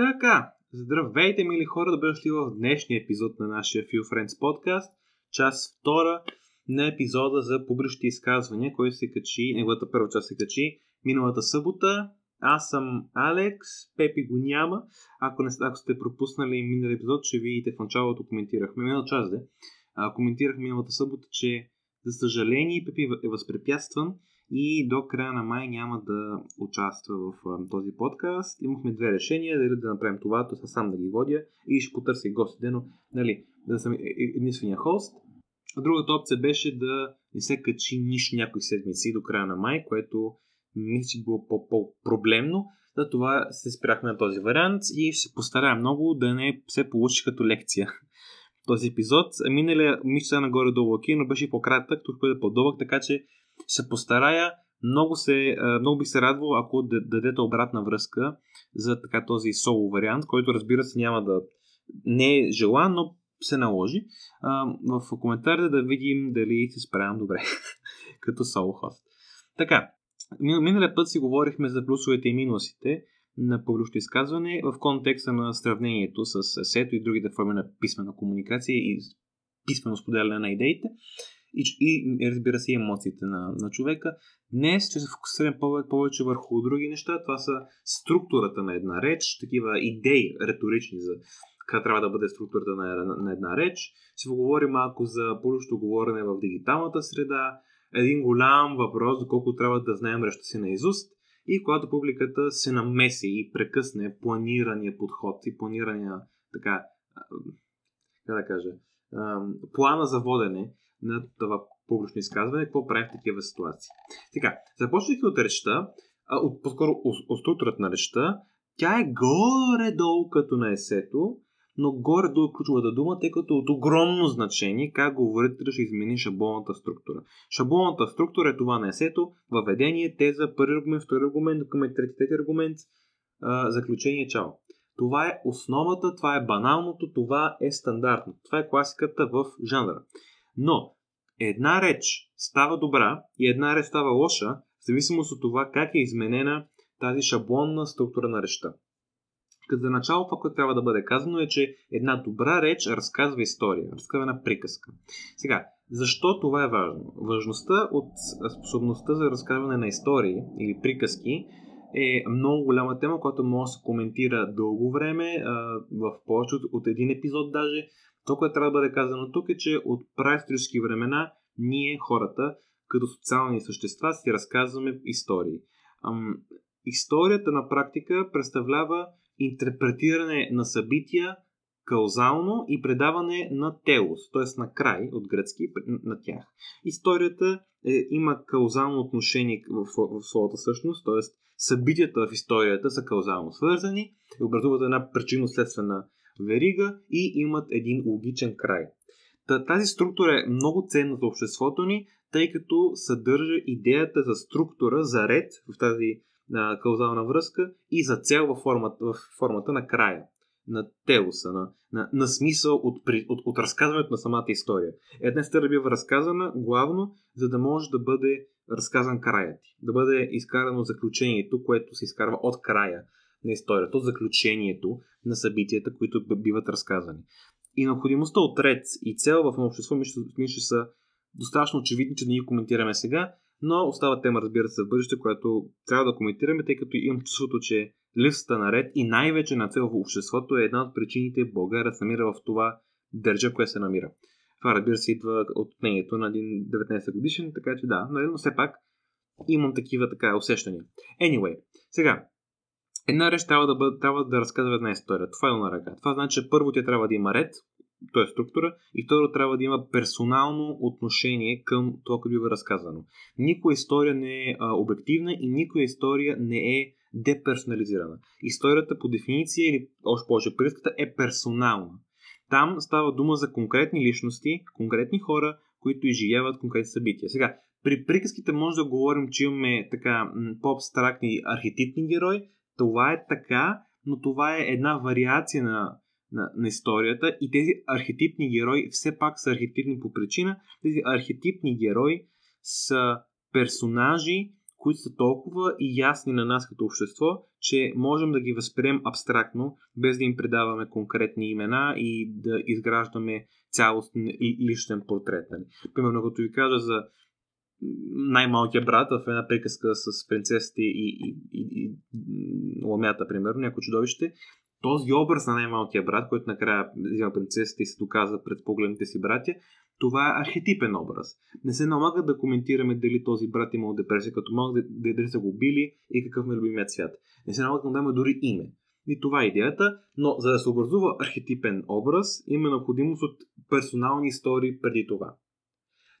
Така, здравейте, мили хора, да дошли в днешния епизод на нашия Few Friends подкаст, част втора на епизода за публичните изказвания, който се качи, неговата първа част се качи миналата събота. Аз съм Алекс, Пепи го няма. Ако, не, ако сте пропуснали миналия епизод, ще видите в началото коментирахме, минал час де, а, коментирах миналата събота, че за съжаление Пепи е възпрепятстван и до края на май няма да участва в този подкаст. Имахме две решения, дали да направим това, то сам да ги водя и ще потърся и гостите, но нали, да съм единствения хост. Другата опция беше да не се качи нищо някои седмици до края на май, което мисля, че било по-проблемно. За това се спряхме на този вариант и ще се постарая много да не се получи като лекция този епизод. Миналия мисля нагоре-долу окей, но беше по-кратък, тук бъде по-дълъг, така че се постарая. Много, се, много би се радвал, ако дадете обратна връзка за така този соло вариант, който разбира се няма да не е желан, но се наложи. в коментарите да видим дали се справям добре като соло хост. Така, миналия път си говорихме за плюсовете и минусите на публично изказване в контекста на сравнението с сето и другите форми на писмена комуникация и писмено споделяне на идеите и, и разбира се, и емоциите на, на човека. Днес ще се фокусирам повече, върху други неща. Това са структурата на една реч, такива идеи риторични за каква трябва да бъде структурата на, на, на една реч. Ще поговорим малко за публично говорене в дигиталната среда. Един голям въпрос, доколко трябва да знаем речта си на изуст. И когато публиката се намеси и прекъсне планирания подход и планирания така, как да кажа, плана за водене на това публично изказване, какво правим в такива ситуации. Така, започвайки от речта, от, по-скоро от структурата на речта, тя е горе-долу като на есето, но горе-долу е ключовата дума, тъй като от огромно значение как говорителят ще измени шаблонната структура. Шаблонната структура е това на есето, въведение, теза, първи аргумент, втори аргумент, документ, трети, трети аргумент, а, заключение, чао. Това е основата, това е баналното, това е стандартно. Това е класиката в жанра. Но една реч става добра и една реч става лоша, в зависимост от това как е изменена тази шаблонна структура на речта. Като за начало това, което трябва да бъде казано е, че една добра реч разказва история, разказва една приказка. Сега, защо това е важно? Важността от способността за разказване на истории или приказки е много голяма тема, която може да се коментира дълго време, в повече от един епизод даже. То, което трябва да бъде казано тук е, че от праисторически времена ние, хората, като социални същества, си разказваме истории. Ам, историята на практика представлява интерпретиране на събития каузално и предаване на телос, т.е. на край от гръцки на тях. Историята е, има каузално отношение в, в, своята същност, т.е. събитията в историята са каузално свързани и образуват една причинно-следствена верига и имат един логичен край. Тази структура е много ценна за обществото ни, тъй като съдържа идеята за структура, за ред в тази а, каузална връзка и за цел във формата, в формата на края, на телоса, на, на, на смисъл от, от, от разказването на самата история. Една история бива разказана главно, за да може да бъде разказан краят ти, да бъде изкарано заключението, което се изкарва от края на историята, заключението на събитията, които биват разказани. И необходимостта от ред и цел в общество мисля, мисля са достатъчно очевидни, че да ни коментираме сега, но остава тема, разбира се, в бъдеще, която трябва да коментираме, тъй като имам чувството, че липсата на ред и най-вече на цел в обществото е една от причините България се намира в това държа, което се намира. Това, разбира се, идва от мнението на един 19 годишен, така че да, но все пак имам такива така усещания. Anyway, сега, Една реч трябва да, бъде, трябва да разказва една история. Това е на ръка. Това значи, че първо тя трябва да има ред, т.е. структура, и второ трябва да има персонално отношение към това, което бива разказано. Никоя история не е а, обективна и никоя история не е деперсонализирана. Историята по дефиниция или още повече прииската е персонална. Там става дума за конкретни личности, конкретни хора, които изживяват конкретни събития. Сега, при приказките може да говорим, че имаме така по-абстрактни архетипни герои, това е така, но това е една вариация на, на, на историята и тези архетипни герои все пак са архетипни по причина. Тези архетипни герои са персонажи, които са толкова и ясни на нас като общество, че можем да ги възприем абстрактно, без да им предаваме конкретни имена и да изграждаме цялостен личен портрет. Нали. Примерно, като ви кажа за най-малкият брат в една приказка с принцесите и, и, и, и ламята, примерно, някой чудовище, този образ на най-малкия брат, който накрая взима принцесата и се доказва пред погледните си братя, това е архетипен образ. Не се налага да коментираме дали този брат имал депресия, като да, дали са го били и какъв е любимият свят. Не се налага да даме дори име. И това е идеята, но за да се образува архетипен образ, има необходимост от персонални истории преди това.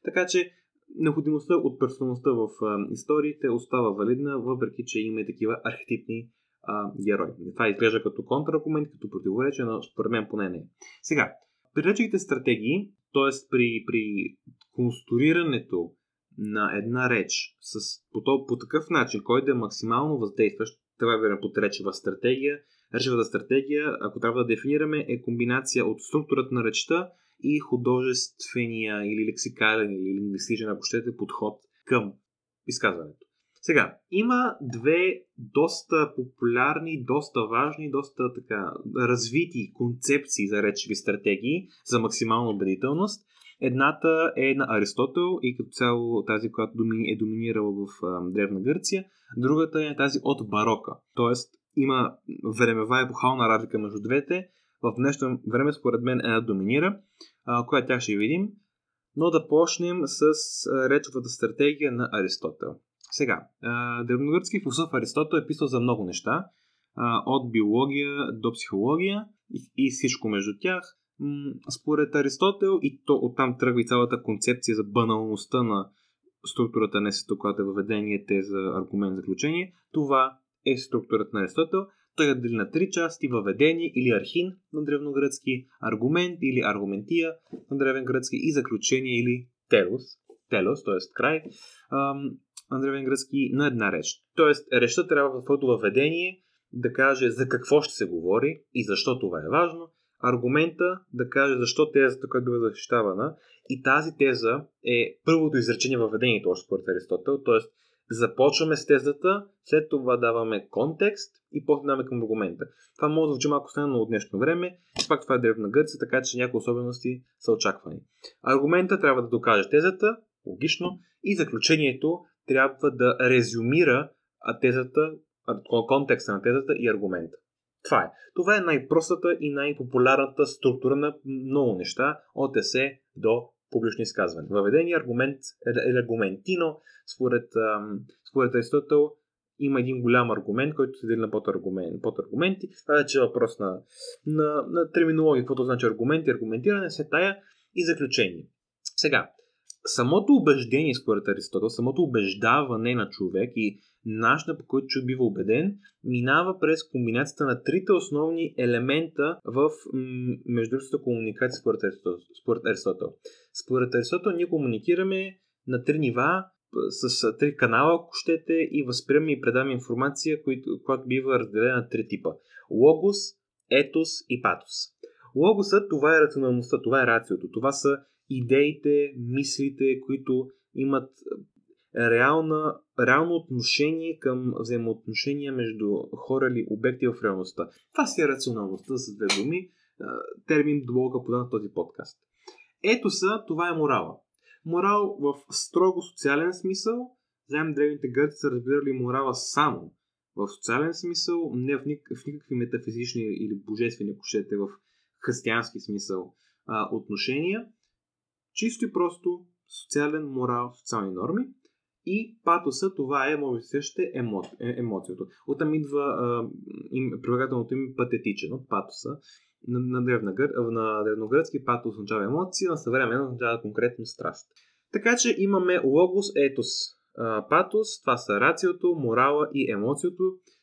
Така че необходимостта от персоналността в а, историите остава валидна, въпреки че има и такива архетипни а, герои. Това изглежда като контраргумент, като противоречие, но според мен поне не. Сега, при речевите стратегии, т.е. При, при конструирането на една реч с, по, то, по такъв начин, който да е максимално въздействащ, това е под речева стратегия. Речевата стратегия, ако трябва да дефинираме, е комбинация от структурата на речта и художествения или лексикален или лингвистичен, ако щете, подход към изказването. Сега, има две доста популярни, доста важни, доста така развити концепции за речеви стратегии за максимална убедителност. Едната е на Аристотел и като цяло тази, която е доминирала в Древна Гърция. Другата е тази от барока. Тоест има времева епохална разлика между двете. В днешно време според мен една доминира, която тя ще видим. Но да почнем с речевата стратегия на Аристотел. Сега, древногръцки философ Аристотел е писал за много неща, от биология до психология и, всичко между тях. Според Аристотел, и то оттам тръгва и цялата концепция за баналността на структурата на която е въведение, теза, аргумент, заключение, това е структурата на Аристотел. Той я дели на три части въведение или архин на древногръцки, аргумент или аргументия на древен гръцки и заключение или телос, телос, т.е. край на древен гръцки на една реч. Тоест, речта трябва в своето въведение да каже за какво ще се говори и защо това е важно, аргумента да каже защо тезата, която е защитавана и тази теза е първото изречение във въведението, още според Аристотел, т.е. започваме с тезата, след това даваме контекст и после даваме към аргумента. Това може да звучи малко странно от днешно време, пак това е древна Гърция, така че някои особености са очаквани. Аргумента трябва да докаже тезата, логично, и заключението трябва да резюмира тезата, контекста на тезата и аргумента. Това е. Това е най-простата и най-популярната структура на много неща от есе до публично изказване. Въведение, аргумент, е, аргументино, според, според Аристотел, има един голям аргумент, който се дели на подаргумент, подаргументи. Това вече е въпрос на, на, на терминология, каквото значи аргументи, аргументиране, се тая и заключение. Сега, самото убеждение, според Аристотел, самото убеждаване на човек и начинът по който човек бива убеден, минава през комбинацията на трите основни елемента в междурствената комуникация според Аристотел. Според Аристотел. Според Аристотел ние комуникираме на три нива, с три канала, ако щете, и възприемаме и предаваме информация, която бива разделена на три типа. Логос, етос и патос. Логосът, това е рационалността, това е рациото, това са идеите, мислите, които имат реална, реално отношение към взаимоотношения между хора или обекти в реалността. Това си е рационалността с две думи, термин блога подан в този подкаст. Ето са, това е морала. Морал в строго социален смисъл. Знаем, древните гърци са разбирали морала само в социален смисъл, не в, ник- в никакви метафизични или божествени, ако в християнски смисъл а, отношения. Чисто и просто социален морал, социални норми. И патоса, това е, може да се емо, е, емоцията. Оттам идва прилагателното им патетичен от патоса. На, на, на древногръцки патос означава емоция, на съвременно означава конкретно страст. Така че имаме логос, етос, патос, това са рациото, морала и емоцията.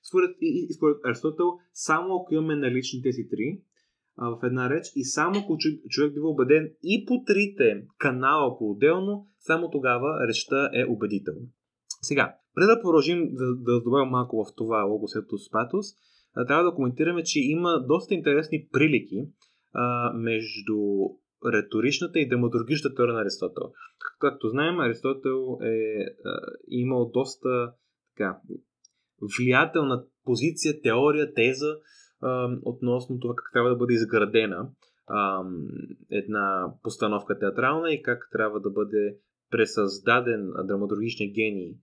Според, и, и според Аристотел, само ако имаме налични тези три, а, в една реч и само ако човек бива убеден и по трите канала по-отделно, само тогава речта е убедителна. Сега, преди да продължим да, да добавим малко в това логосетос патос, трябва да коментираме, че има доста интересни прилики а, между риторичната и драматургичната теория на Аристотел. Както знаем, Аристотел е а, имал доста така, влиятелна позиция, теория, теза относно това как трябва да бъде изградена една постановка театрална и как трябва да бъде пресъздаден драматургичен гений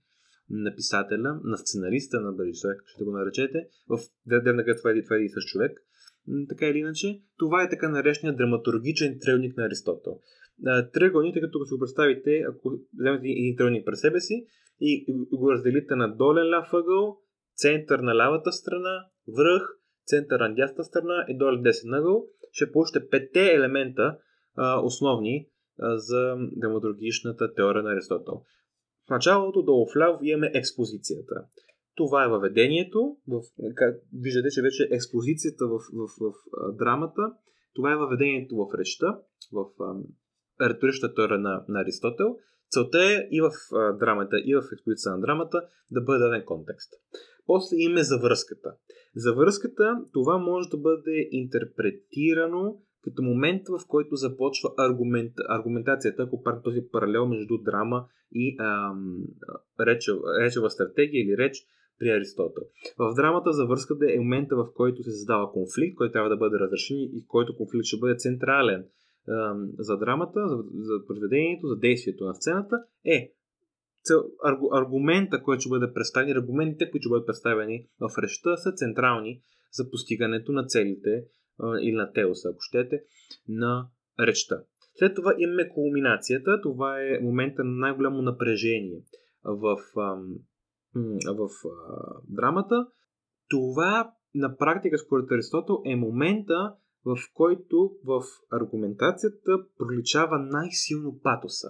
на писателя, на сценариста, на режисера, как ще го наречете, в дневна това е, това е един същ човек. Така или иначе, това е така наречения драматургичен тръгълник на Аристотел. Тръгълник, като го си го представите, ако вземете един тръгълник през себе си и го разделите на долен ляв ъгъл, център на лявата страна, връх, център на дясната страна и долу десен ъгъл, ще получите петте елемента основни за драматургичната теория на Аристотел. В началото долу вляво имаме експозицията. Това е въведението. В, как, виждате, че вече експозицията в, в, в, в драмата. Това е въведението в речта, в риторичната теория на, на Аристотел. Целта е и в а, драмата, и в експозицията на драмата да бъде даден контекст. После имаме завръзката. Завръзката, това може да бъде интерпретирано като момент, в който започва аргумент, аргументацията, ако правим този паралел между драма и ам, речева, речева стратегия или реч при Аристотел. В драмата завърската е момента, в който се създава конфликт, който трябва да бъде разрешен и който конфликт ще бъде централен за драмата, за, за произведението, за действието на сцената, е цел, аргу, аргумента, който ще бъде представен, аргументите, които ще бъдат представени в речта, са централни за постигането на целите или на теоса, ако щете, на речта. След това имаме кулминацията. Това е момента на най-голямо напрежение в, в, в драмата. Това на практика, според Аристотел, е момента, в който в аргументацията проличава най-силно патоса.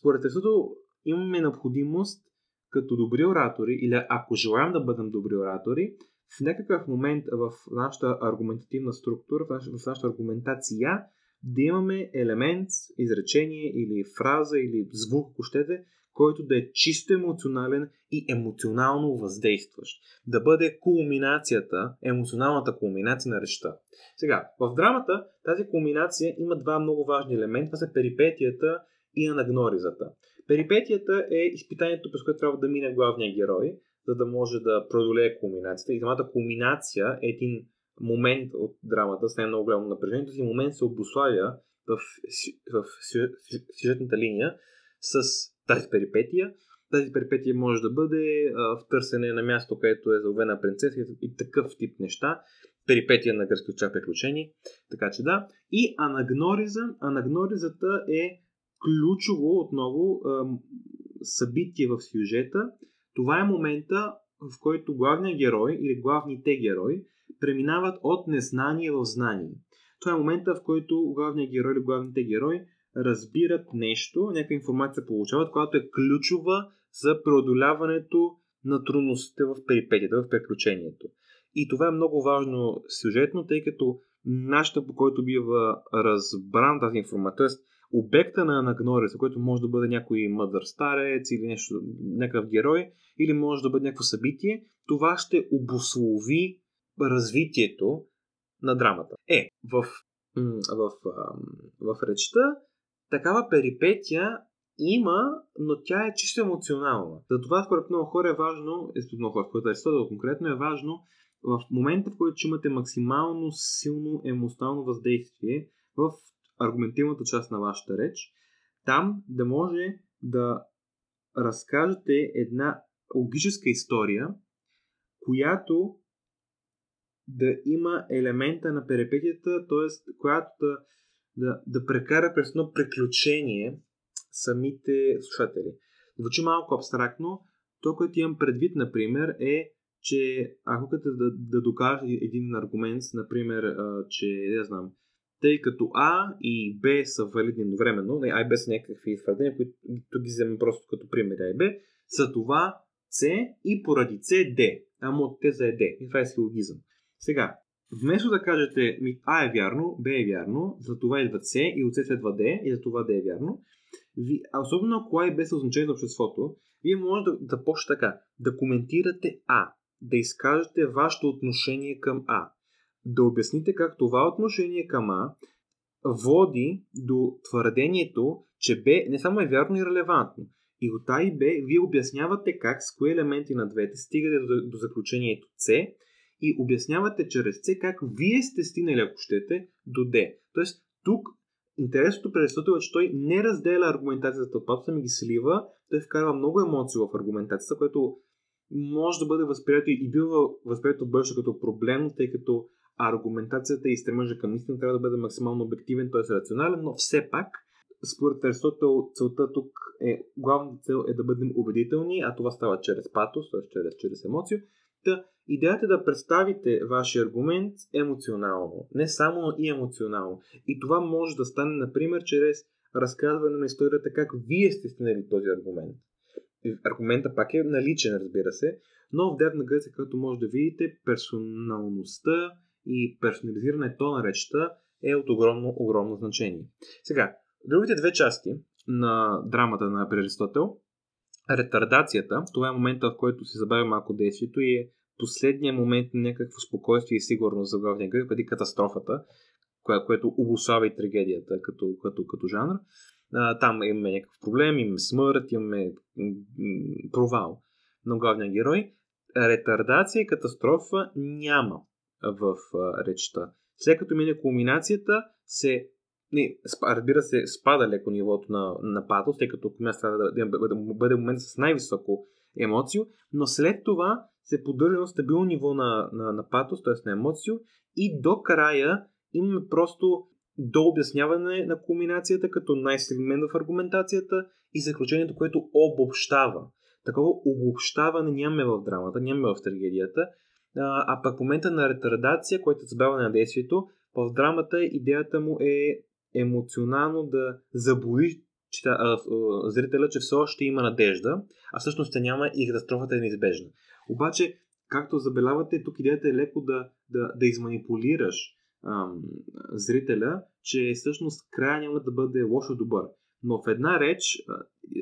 Според Аристотел имаме необходимост като добри оратори, или ако желаем да бъдем добри оратори, в някакъв момент в нашата аргументативна структура, в нашата, в нашата аргументация, да имаме елемент, изречение или фраза или звук, ако щете, който да е чисто емоционален и емоционално въздействащ. Да бъде кулминацията, емоционалната кулминация на речта. Сега, в драмата тази кулминация има два много важни елемента. Това са перипетията и анагноризата. Перипетията е изпитанието, през което трябва да мине главния герой, за да може да преодолее кулминацията. И самата кулминация е един момент от драмата с най-много голямо напрежение. Този момент се обославя в, в, в сюжетната линия с тази перипетия. Тази перипетия може да бъде а, в търсене на място, където е заловена принцеса и такъв тип неща. Перипетия на гръцки очак приключение. Така че да. И анагнориза. Анагноризата е ключово отново събитие в сюжета. Това е момента, в който главният герой или главните герои преминават от незнание в знание. Това е момента, в който главният герой или главните герои разбират нещо, някаква информация получават, която е ключова за преодоляването на трудностите в перипетията, в приключението. И това е много важно сюжетно, тъй като начинът по който бива разбран тази информация, т.е обекта на анагнориза, който може да бъде някой мъдър старец или нещо, някакъв герой, или може да бъде някакво събитие, това ще обослови развитието на драмата. Е, в, в, в, в речта такава перипетия има, но тя е чисто емоционална. Затова според много хора е важно, е, според много хора, според Аристотел конкретно е важно в момента, в който имате максимално силно емоционално въздействие в аргументивната част на вашата реч, там да може да разкажете една логическа история, която да има елемента на перепетията, т.е. която да, да, да прекара през едно приключение самите слушатели. Звучи малко абстрактно. То, което имам предвид, например, е, че ако като да, да докажа един аргумент, например, че, не знам, тъй като А и Б са валидни едновременно, А и Б са някакви твърдения, които тук ги вземем просто като пример А и Б, за това С и поради С Д. Ама от те за е Д. И това е силогизъм. Сега, вместо да кажете ми А е вярно, Б е вярно, за това идва С и от С следва Д и за това Д е вярно, ви, особено ако А и Б са означени за обществото, вие може да, да почнете така, да коментирате А, да изкажете вашето отношение към А да обясните как това отношение към А води до твърдението, че Б не само е вярно и релевантно. И от А и Б вие обяснявате как, с кои елементи на двете стигате до, до заключението С и обяснявате чрез С как вие сте стигнали, ако щете, до Д. Тоест, тук интересното при е, че той не разделя аргументацията от патоса, ми ги слива, той вкарва много емоции в аргументацията, което може да бъде възприето и бива възприето бързо като проблем, тъй като аргументацията и стремежа към истина трябва да бъде максимално обективен, т.е. рационален, но все пак, според Аристотел, целта тук е, главната цел е да бъдем убедителни, а това става чрез патос, т.е. чрез, чрез емоция. Та, идеята е да представите вашия аргумент емоционално. Не само, но и емоционално. И това може да стане, например, чрез разказване на историята как вие сте стигнали този аргумент. Аргумента пак е наличен, разбира се, но в Древна Гърция, като може да видите, персоналността и персонализирането на речта е от огромно, огромно значение. Сега, другите две части на драмата на Аристотел, ретардацията, това е момента, в който се забавя малко действието и е последния момент на някакво спокойствие и сигурност за главния гръб, преди катастрофата, кое, което обославя и трагедията като, като, като жанр. А, там имаме някакъв проблем, имаме смърт, имаме провал на главния герой. Ретардация и катастрофа няма в а, речта. След като мине кулминацията, се не, разбира се, спада леко нивото на, на патос, тъй като място трябва да, да, да, бъде момент с най-високо емоцио, но след това се поддържа едно стабилно ниво на, на, на патос, т.е. на емоцио и до края имаме просто до обясняване на кулминацията като най-сегмент в аргументацията и заключението, което обобщава. Такова обобщаване нямаме в драмата, нямаме в трагедията, а, пък в момента на ретардация, което е забавяне на действието, в драмата идеята му е емоционално да забои чита, а, а, зрителя, че все още има надежда, а всъщност тя няма и катастрофата е неизбежна. Обаче, както забелявате, тук идеята е леко да, да, да изманипулираш ам, зрителя, че всъщност края няма да бъде лошо добър. Но в една реч,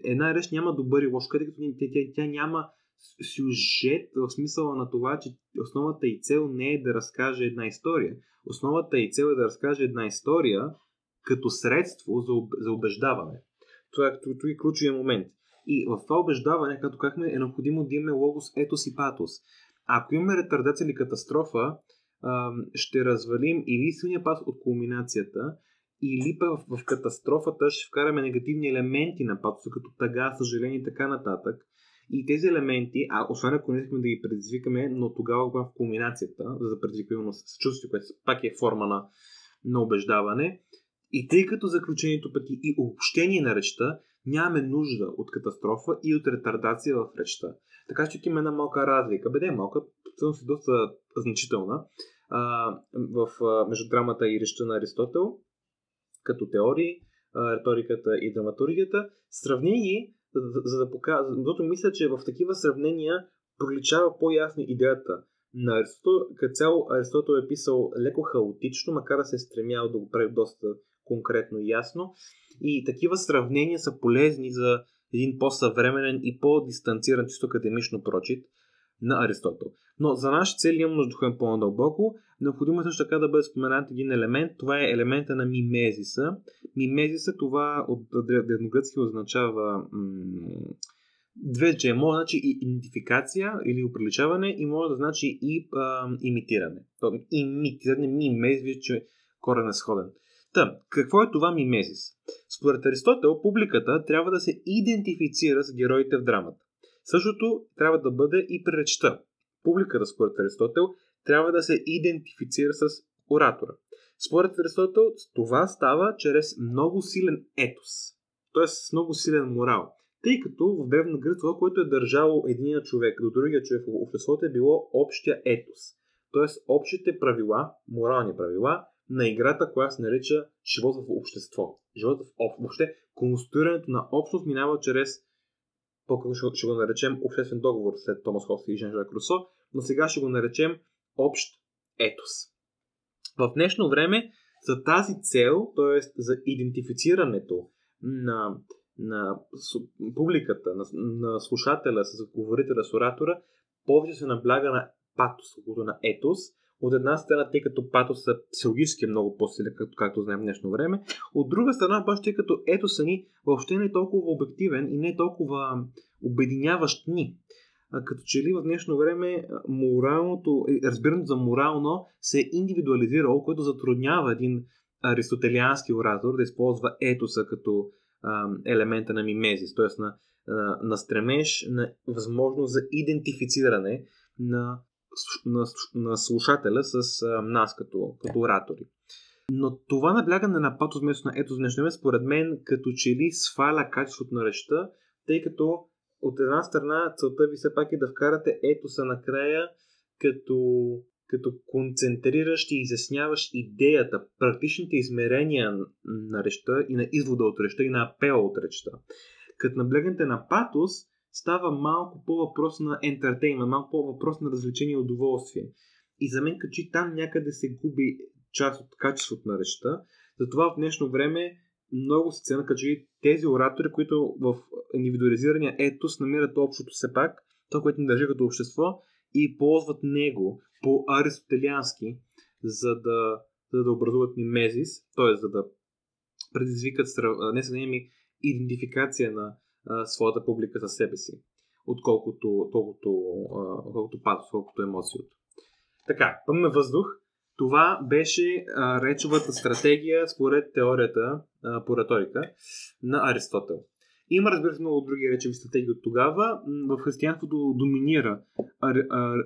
една реч няма добър и лош, където тя, тя, тя няма сюжет в смисъла на това, че основата и цел не е да разкаже една история. Основата и цел е да разкаже една история като средство за, за убеждаване. Това е, това е ключовия момент. И в това убеждаване, като казахме, е необходимо да имаме логос, етос и патос. Ако имаме ретардация или катастрофа, ще развалим или силния пас от кулминацията, или пък в, в катастрофата ще вкараме негативни елементи на патоса, като тъга, съжаление и така нататък. И тези елементи, а освен ако не искаме да ги предизвикаме, но тогава в кулминацията, за да предизвикаме съчувствие, което пак е форма на, на убеждаване, и тъй като заключението пък и общение на речта, нямаме нужда от катастрофа и от ретардация в речта. Така че има една малка разлика. Беде малка, всъщност е доста значителна а, в, а, между драмата и речта на Аристотел, като теории, а, риториката и драматургията. Сравнение, за, за да покажа, защото мисля, че в такива сравнения проличава по-ясно идеята на Аристотел. Като цяло Аристотел е писал леко хаотично, макар да се е стремял да го прави доста конкретно и ясно. И такива сравнения са полезни за един по-съвременен и по-дистанциран, чисто академично прочит на Аристотел. Но за наши цели имам нужда да по-надълбоко. Необходимо е също така да бъде споменат един елемент. Това е елемента на мимезиса. Мимезиса това от древногръцки означава м- две че може да значи и идентификация или оприличаване и може да значи и а, имитиране. То, имитиране, мимезис, че корен е сходен. Та, какво е това мимезис? Според Аристотел, публиката трябва да се идентифицира с героите в драмата. Същото трябва да бъде и при речта. Публиката, според Аристотел, трябва да се идентифицира с оратора. Според Аристотел, това става чрез много силен етос, т.е. с много силен морал. Тъй като в Древна Гърция това, което е държало един човек до другия човек в обществото е било общия етос. Т.е. общите правила, морални правила, на играта, която се нарича живот в общество. Живот в об... Въобще, конструирането на общност минава чрез по-късно ще, ще го наречем обществен договор след Томас Хокс и Жан-Жак Русо, но сега ще го наречем общ етос. В днешно време за тази цел, т.е. за идентифицирането на, на публиката, на, на слушателя с говорителя, с оратора, повече се набляга на патос, на етос, От една страна, тъй като патоса психологически е много по-силен, както, както знаем в днешно време. От друга страна, обаче, тъй като етоса ни въобще не е толкова обективен и не е толкова обединяващ ни. А, като че ли в днешно време моралното, е, разбирането за морално се е индивидуализирало, което затруднява един аристотелиански оратор да използва етоса като а, елемента на мимезис, т.е. На, на, на стремеж, на възможност за идентифициране на, на, на слушателя с а, нас като, като оратори. Но това наблягане на патос вместо на ето днешно време, според мен, като че ли сваля качеството на речта, тъй като от една страна целта ви все пак е да вкарате етоса накрая, като като концентрираш и изясняваш идеята, практичните измерения на речта и на извода от речта и на апела от речта. Като наблегнете на патос, става малко по-въпрос на ентертеймент, малко по-въпрос на развлечение и удоволствие. И за мен, като че там някъде се губи част от качеството на речта, затова в днешно време много се цена, като че тези оратори, които в индивидуализирания етос намират общото все пак, то, което ни държи като общество, и ползват него по-аристотелиански, за да, за да образуват мимезис, т.е. за да предизвикат не съмнение ми идентификация на а, своята публика със себе си, отколкото толкова, колкото патос, колкото емоцията. Така, пъмме въздух. Това беше а, речовата стратегия според теорията а, по риторика на Аристотел. Има, разбира се, много други речеви стратегии от тогава. В християнството доминира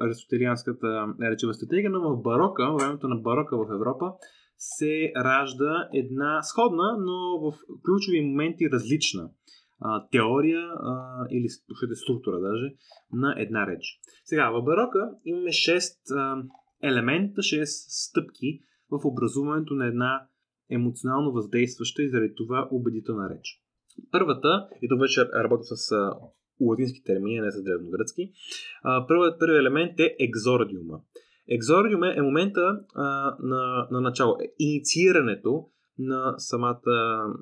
аристотелианската речева стратегия, но в барока, в времето на барока в Европа, се ражда една сходна, но в ключови моменти различна а, теория а, или структура даже на една реч. Сега, в барока имаме 6 а, елемента, 6 стъпки в образуването на една емоционално въздействаща и заради това убедителна реч. Първата, и тук вече работя с а, латински термини, не с древногръцки, първият първи елемент е екзордиума. Екзордиум е момента а, на, на начало, е инициирането на самата,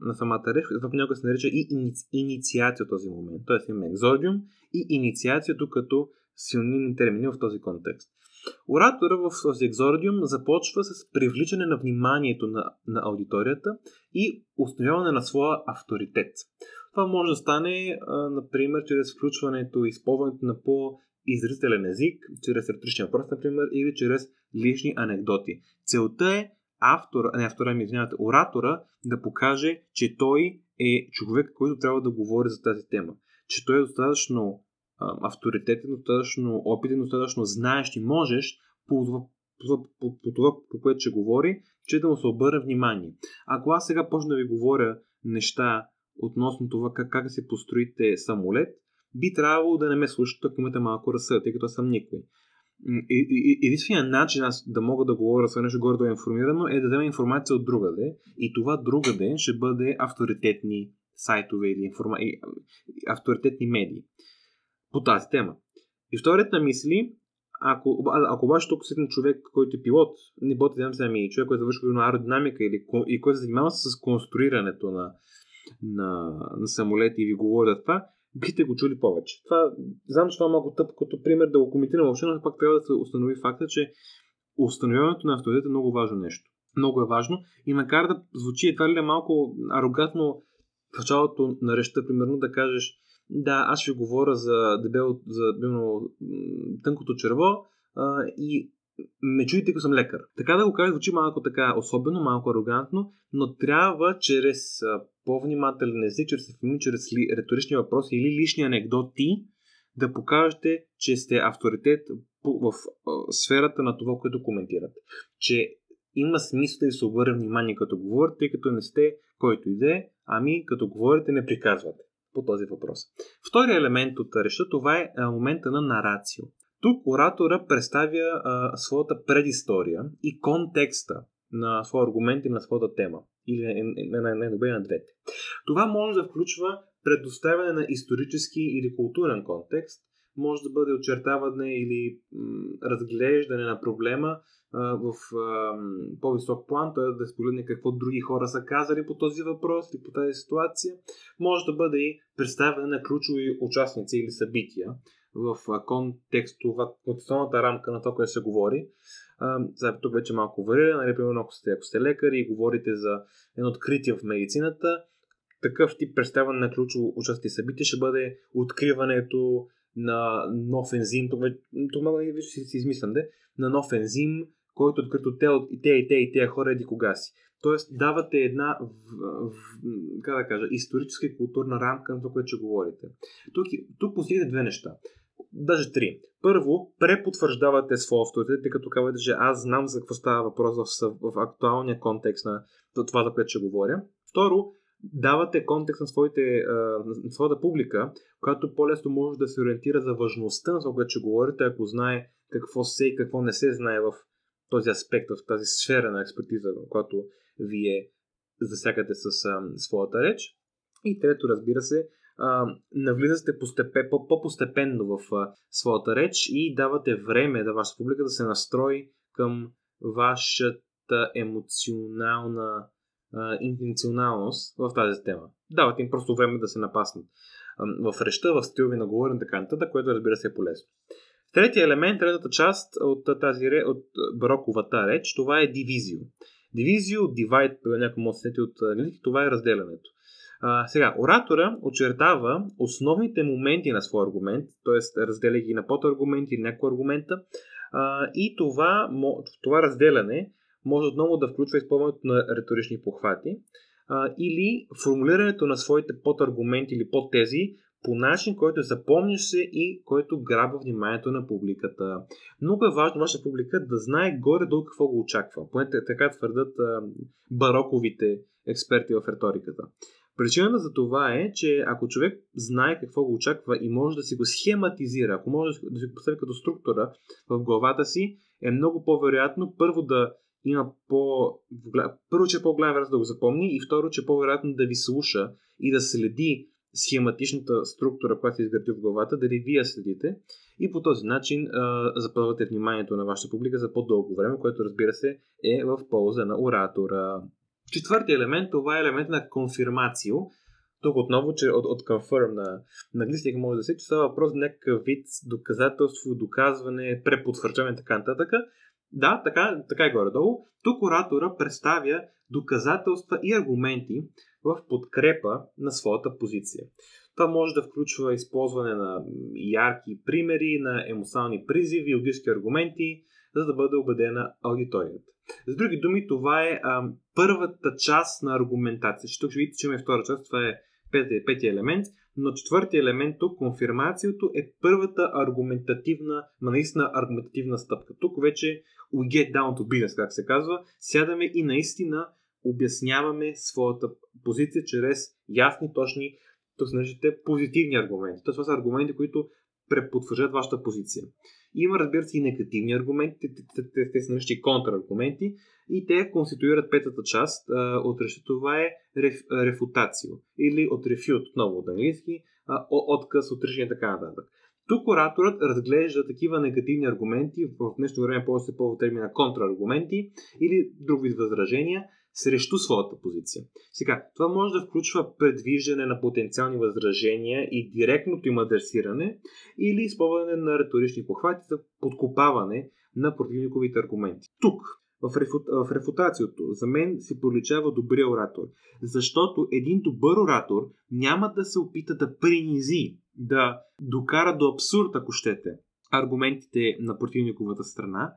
на самата реч, него се нарича и иници, инициация този момент. Тоест имаме екзордиум и инициацията като силни термини в този контекст. Оратора в този екзордиум започва с привличане на вниманието на, на аудиторията и установяване на своя авторитет. Това може да стане, а, например, чрез включването и използването на по-изразителен език, чрез риторичен въпрос, например, или чрез лични анекдоти. Целта е автора, не автора, ми извинявате, оратора да покаже, че той е човек, който трябва да говори за тази тема. Че той е достатъчно авторитетен, достатъчно опитен, достатъчно знаещ и можеш по това, по, по, по това, по което ще говори, че да му се обърне внимание. Ако аз сега почна да ви говоря неща относно това как, как да се построите самолет, би трябвало да не ме слушате, ако имате малко разсъд, тъй като съм никой. Единственият начин аз да мога да говоря за нещо горе информирано е да взема информация от другаде и това другаде ще бъде авторитетни сайтове или информа... авторитетни медии по тази тема. И вторият на мисли, ако, ако обаче тук седне човек, който е пилот, не боте да ами човек, който завършва на аеродинамика или, и който се занимава с конструирането на, на, на самолети и ви говори това, бихте го чули повече. Това, знам, че това е малко тъп като пример да го коментирам въобще, но пак трябва да се установи факта, че установяването на авторитет е много важно нещо. Много е важно и макар да звучи едва ли е малко арогантно в началото на речта, примерно да кажеш да, аз ще говоря за дебел, за билно, тънкото черво а, и ме чуете, ако съм лекар. Така да го кажа, звучи малко така особено, малко арогантно, но трябва чрез по-внимателен език, чрез ефеми, чрез риторични въпроси или лични анекдоти да покажете, че сте авторитет в сферата на това, което коментирате. Че има смисъл да ви се обърне внимание като говорите, тъй като не сте който иде, ами като говорите не приказвате по този въпрос. Втория елемент от реша това е момента на нарацио. Тук оратора представя а, своята предистория и контекста на своя аргумент и на своята тема. Или на, на, на, на, на двете. Това може да включва предоставяне на исторически или културен контекст, може да бъде очертаване или м, разглеждане на проблема а, в а, по-висок план, т.е. да спогледне какво други хора са казали по този въпрос или по тази ситуация. Може да бъде и представяне на ключови участници или събития в контекстова, контекстуалната рамка на това, което се говори. А, тук вече малко варира, нали, примерно ако сте, ако сте лекари и говорите за едно откритие в медицината, такъв тип представяне на ключово участие събитие ще бъде откриването на нов ензим, тук, тук мога да си, си измислям, де, на нов ензим, който открито те, и те, и те, и те хора еди кога си. Тоест, давате една, в, в, как да кажа, историческа и културна рамка на това, което ще говорите. Тук, тук постигате две неща. Даже три. Първо, препотвърждавате своя авторитет, тъй като казвате, че аз знам за какво става въпрос в, в актуалния контекст на това, за което ще говоря. Второ, давате контекст на, своите, на своята публика, която по-лесно може да се ориентира за важността на това, което ще говорите, ако знае какво се и какво не се знае в този аспект, в тази сфера на експертиза, която вие засягате с а, своята реч. И трето, разбира се, навлизате постепен, по-постепенно в своята реч и давате време да вашата публика да се настрои към вашата емоционална интенционалност в тази тема. Давате им просто време да се напаснат в речта, в стил ви на говорене, така нататък, което разбира се е полезно. Третия елемент, третата част от тази от бароковата реч, това е дивизио. Дивизио, divide, някой може да от английски, това е разделянето. А, сега, оратора очертава основните моменти на своя аргумент, т.е. разделя ги на подаргументи или някои аргумента, а, и това, това разделяне може отново да включва използването на риторични похвати а, или формулирането на своите подаргументи или подтези по начин, който запомняш се и който грабва вниманието на публиката. Много е важно вашата публика да знае горе-долу какво го очаква. Поне така твърдат а, бароковите експерти в риториката. Причината за това е, че ако човек знае какво го очаква и може да си го схематизира, ако може да си го постави като структура в главата си, е много по-вероятно първо да има по... Първо, че е по-голям вероятност да го запомни и второ, че е по-вероятно да ви слуша и да следи схематичната структура, която се изгради в главата, дали вие следите и по този начин а, запълвате вниманието на вашата публика за по-дълго време, което разбира се е в полза на оратора. Четвъртия елемент, това е елемент на конфирмацио. Тук отново, че от, от confirm на, на английски може да се, че става въпрос за някакъв вид доказателство, доказване, препотвърждаване и така нататък. Да, така, така е горе-долу. Тук оратора представя доказателства и аргументи в подкрепа на своята позиция. Това може да включва използване на ярки примери, на емоционални призиви, логически аргументи, за да бъде убедена аудиторията. С други думи, това е а, първата част на аргументация. Ще тук ще видите, че има втора част, това е петия, петия елемент, но четвъртия елемент тук, конфирмацията, е първата аргументативна, ма наистина аргументативна стъпка. Тук вече we get down to business, как се казва, сядаме и наистина обясняваме своята позиция чрез ясни, точни, тук наричате позитивни аргументи. Това са аргументи, които препотвърждат вашата позиция. Има, разбира се, и негативни аргументи, те, те, са наричани контраргументи и те конституират петата част а, от. Това е реф, рефутацио или от рефют, отново от английски, а, отказ, отричане и така нататък. Тук ораторът разглежда такива негативни аргументи, в днешно време повече се ползва термина контраргументи или друг вид възражения, срещу своята позиция. Сега, това може да включва предвиждане на потенциални възражения и директното им адресиране или използване на риторични похвати за подкопаване на противниковите аргументи. Тук, в, рефу... за мен се проличава добрия оратор, защото един добър оратор няма да се опита да принизи, да докара до абсурд, ако щете, аргументите на противниковата страна,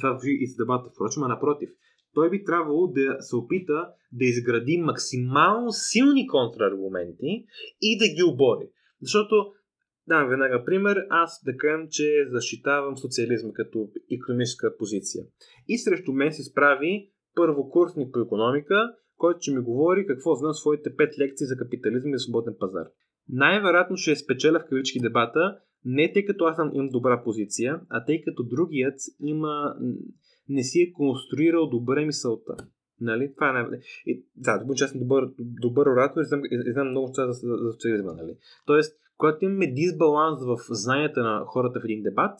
това и за дебата, впрочем, а напротив, той би трябвало да се опита да изгради максимално силни контраргументи и да ги обори. Защото, да, веднага пример, аз да кажем, че защитавам социализма като економическа позиция. И срещу мен се справи първокурсник по економика, който ще ми говори какво знам своите пет лекции за капитализъм и свободен пазар. Най-вероятно ще спечеля в кавички дебата, не тъй като аз имам добра позиция, а тъй като другият има не си е конструирал добре мисълта. Нали? Това е най- и, Да, да бъдем добър, добър оратор и знам, знам много неща за, за, за социализма. Нали? Тоест, когато имаме дисбаланс в знанията на хората в един дебат,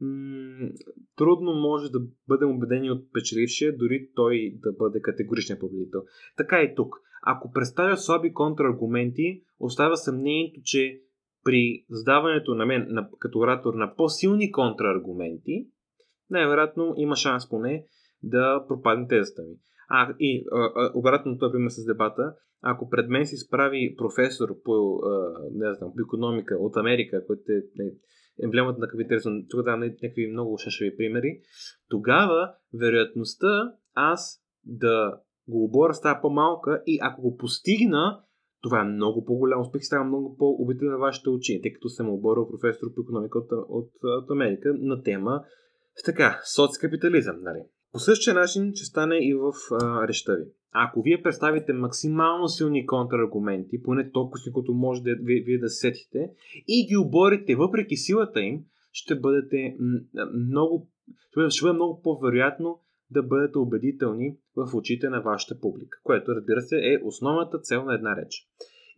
м- трудно може да бъдем убедени от печелившия, дори той да бъде категоричен победител. Така и тук. Ако представя слаби контраргументи, остава съмнението, че при задаването на мен на, като оратор на по-силни контраргументи, най-вероятно има шанс поне да пропадне тезата ми. А, и а, а, обратно това пример с дебата, ако пред мен се справи професор по, а, не знам, по економика от Америка, който е не, емблемата на капитализъм, тук давам някакви много шашеви примери, тогава вероятността аз да го обора става по-малка и ако го постигна, това е много по-голям успех и става много по-убедителен на вашите очи, тъй като съм оборил професор по економика от, от, от Америка на тема така, соцкапитализъм. Нали? По същия начин ще стане и в а, речта ви. Ако вие представите максимално силни контраргументи, поне толкова, колкото може да, вие, вие да сетите, и ги оборите въпреки силата им, ще бъдете много, ще бъде много по-вероятно да бъдете убедителни в очите на вашата публика, което разбира се е основната цел на една реч.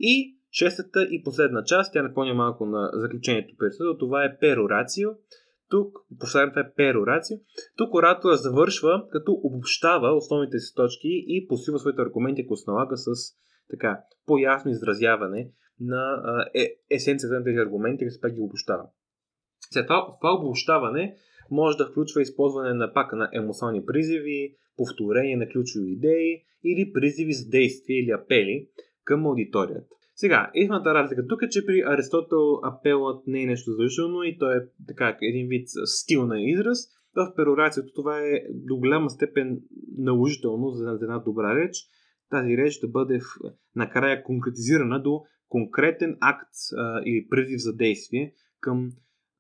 И шестата и последна част, тя напомня малко на заключението присъда, това е перорацио. Тук, това е перорацио. Тук оратора завършва, като обобщава основните си точки и посилва своите аргументи, се налага с така, по-ясно изразяване на е, есенцията на тези аргументи, като пак ги обобщава. След това, това обобщаване може да включва използване на пак на емоционални призиви, повторение на ключови идеи или призиви за действие или апели към аудиторията. Сега, единствената разлика тук е, че при Аристотел апелът не е нещо задължително и той е така един вид стил на израз. В перорацията това е до голяма степен наложително за една добра реч. Тази реч да бъде в, накрая конкретизирана до конкретен акт а, или призив за действие към,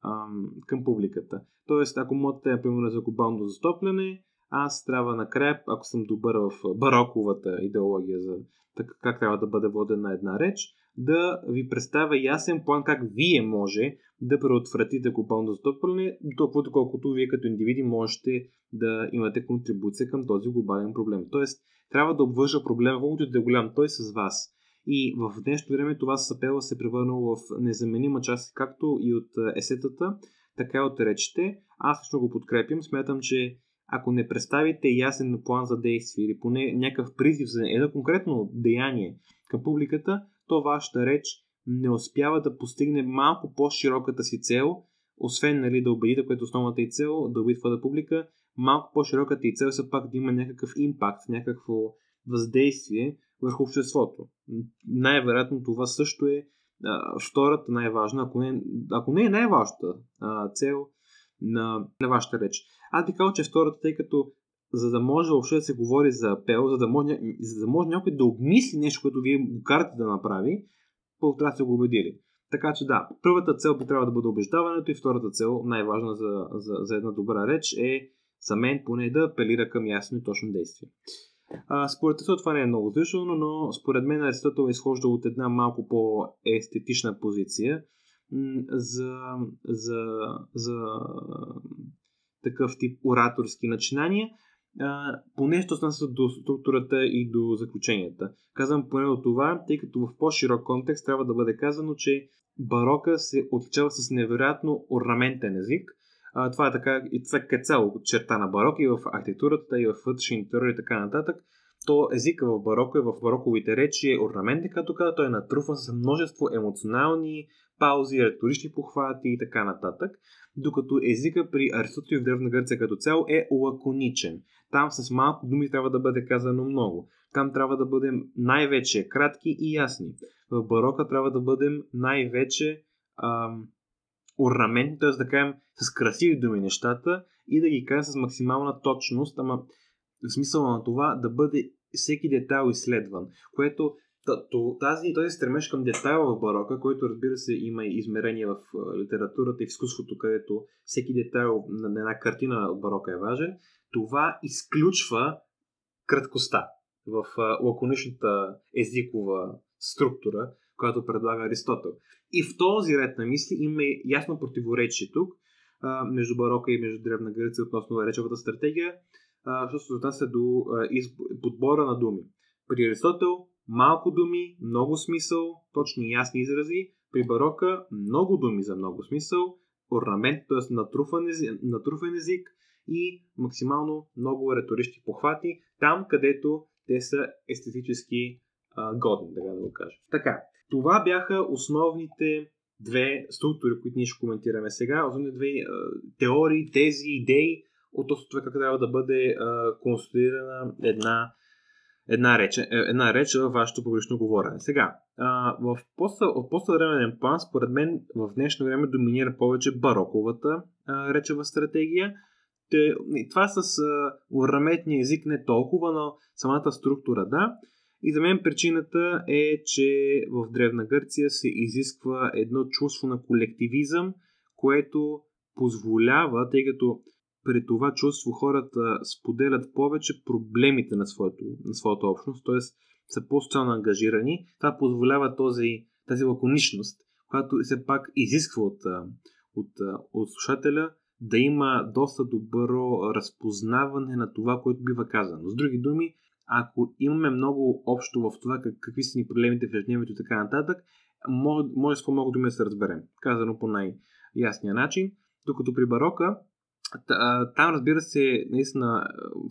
а, към публиката. Тоест, ако моята е, примерно, за глобално застопляне, аз трябва накрая, ако съм добър в бароковата идеология за така, как трябва да бъде водена една реч, да ви представя ясен план как вие може да предотвратите глобално затопляне, толкова колкото вие като индивиди можете да имате контрибуция към този глобален проблем. Тоест, трябва да обвържа проблема, колкото да е голям той с вас. И в днешно време това с апела се превърнало в незаменима част както и от есетата, така и от речите. Аз лично го подкрепям. Смятам, че ако не представите ясен план за действие или поне някакъв призив за едно конкретно деяние към публиката, то вашата реч не успява да постигне малко по-широката си цел, освен нали, да убедите, което е основната и цел, да убедите твоята публика, малко по-широката и цел са пак да има някакъв импакт, някакво въздействие върху обществото. Най-вероятно това също е а, втората най-важна, ако не, ако не е най-важната цел на, на вашата реч. Аз би казал, че втората, тъй като за да може въобще да се говори за апел, за да може, за да може някой да обмисли нещо, което вие го карате да направи, по трябва да се го убедили. Така че да, първата цел би трябва да бъде убеждаването и втората цел, най-важна за, за, за една добра реч, е за мен поне да апелира към ясно и точно действие. А, според Аристотел това не е много различно, но според мен Аристотел е изхождал от една малко по-естетична позиция за, за, за такъв тип ораторски начинания, а, поне що се до структурата и до заключенията. Казвам поне от това, тъй като в по-широк контекст трябва да бъде казано, че барока се отличава с невероятно орнаментен език. А, това е така и това е цяло черта на барок и в архитектурата, и в вътрешния интерьор и така нататък. То езика в бароко и в бароковите речи е орнаментен, като каза, той е натрупан с множество емоционални паузи, риторични похвати и така нататък докато езика при Аристотел в Древна Гърция като цяло е лаконичен. Там с малко думи трябва да бъде казано много. Там трябва да бъдем най-вече кратки и ясни. В барока трябва да бъдем най-вече ам, орнамент, т.е. да кажем с красиви думи нещата и да ги кажем с максимална точност, ама в смисъл на това да бъде всеки детайл изследван, което тази, този стремеж към детайла в барока, който разбира се има и измерение в литературата и в изкуството, където всеки детайл на една картина от барока е важен, това изключва краткостта в лаконичната езикова структура, която предлага Аристотел. И в този ред на мисли има ясно противоречие тук между барока и между Древна Гърция относно речевата стратегия, защото се отнася до подбора на думи. При Аристотел Малко думи, много смисъл, точни и ясни изрази. При барока много думи за много смисъл, орнамент, т.е. Натруфен, език, натруфен език и максимално много риторични похвати, там където те са естетически а, годни, така да го кажа. Така, това бяха основните две структури, които ние ще коментираме сега, основни две а, теории, тези, идеи относно това как трябва да бъде а, една, една, реч, е, една реч във вашето публично говорене. Сега, а, в по-съвременен план, според мен, в днешно време доминира повече бароковата а, речева стратегия. Те, това с орнаметния език не толкова, но самата структура да. И за мен причината е, че в Древна Гърция се изисква едно чувство на колективизъм, което позволява, тъй като при това чувство хората споделят повече проблемите на, своето, на своята общност, т.е. са по-социално ангажирани. Това позволява този, тази лаконичност, която все пак изисква от, от, от слушателя да има доста добро разпознаване на това, което бива казано. С други думи, ако имаме много общо в това как, какви са ни проблемите в ежедневието и така нататък, може, може с по-много думи да се разберем. Казано по най-ясния начин. Докато при барока, там разбира се, наистина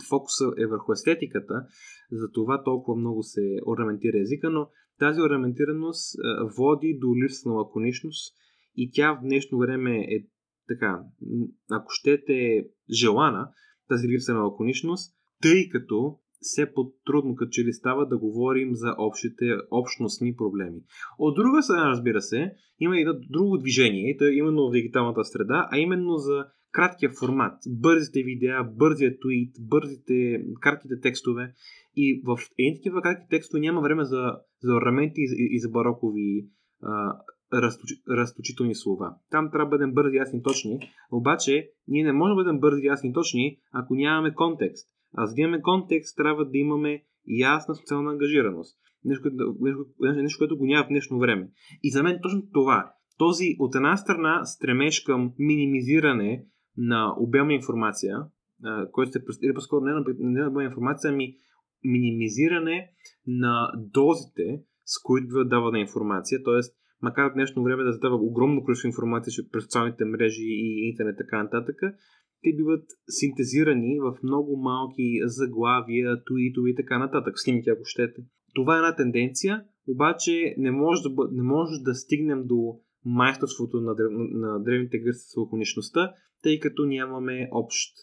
фокуса е върху естетиката, за това толкова много се орнаментира езика, но тази орнаментираност води до липса на лаконичност и тя в днешно време е така, ако щете желана, тази липса на лаконичност, тъй като все по-трудно като че ли става да говорим за общите общностни проблеми. От друга страна, разбира се, има едно друго движение, то е именно в дигиталната среда, а именно за краткия формат, бързите видеа, бързия твит, бързите кратките текстове. И в едни такива кратки текстове няма време за, за орнаменти и, и за барокови а, разточителни слова. Там трябва да бъдем бързи, ясни, точни, обаче ние не можем да бъдем бързи, ясни, точни, ако нямаме контекст. А за да имаме контекст, трябва да имаме ясна социална ангажираност. Нещо, нещо, нещо, което го няма в днешно време. И за мен точно това. Този от една страна стремеж към минимизиране на обемна информация, който се или по-скоро не на, не на обемна информация, ами минимизиране на дозите, с които дава на информация, т.е. макар в днешно време да задава огромно количество информация през социалните мрежи и интернет така нататък, те биват синтезирани в много малки заглавия, туитове и така нататък, снимки ако щете. Това е една тенденция, обаче не може да, не може да стигнем до майсторството на, древ, на древните гърци с лаконичността, тъй като нямаме общ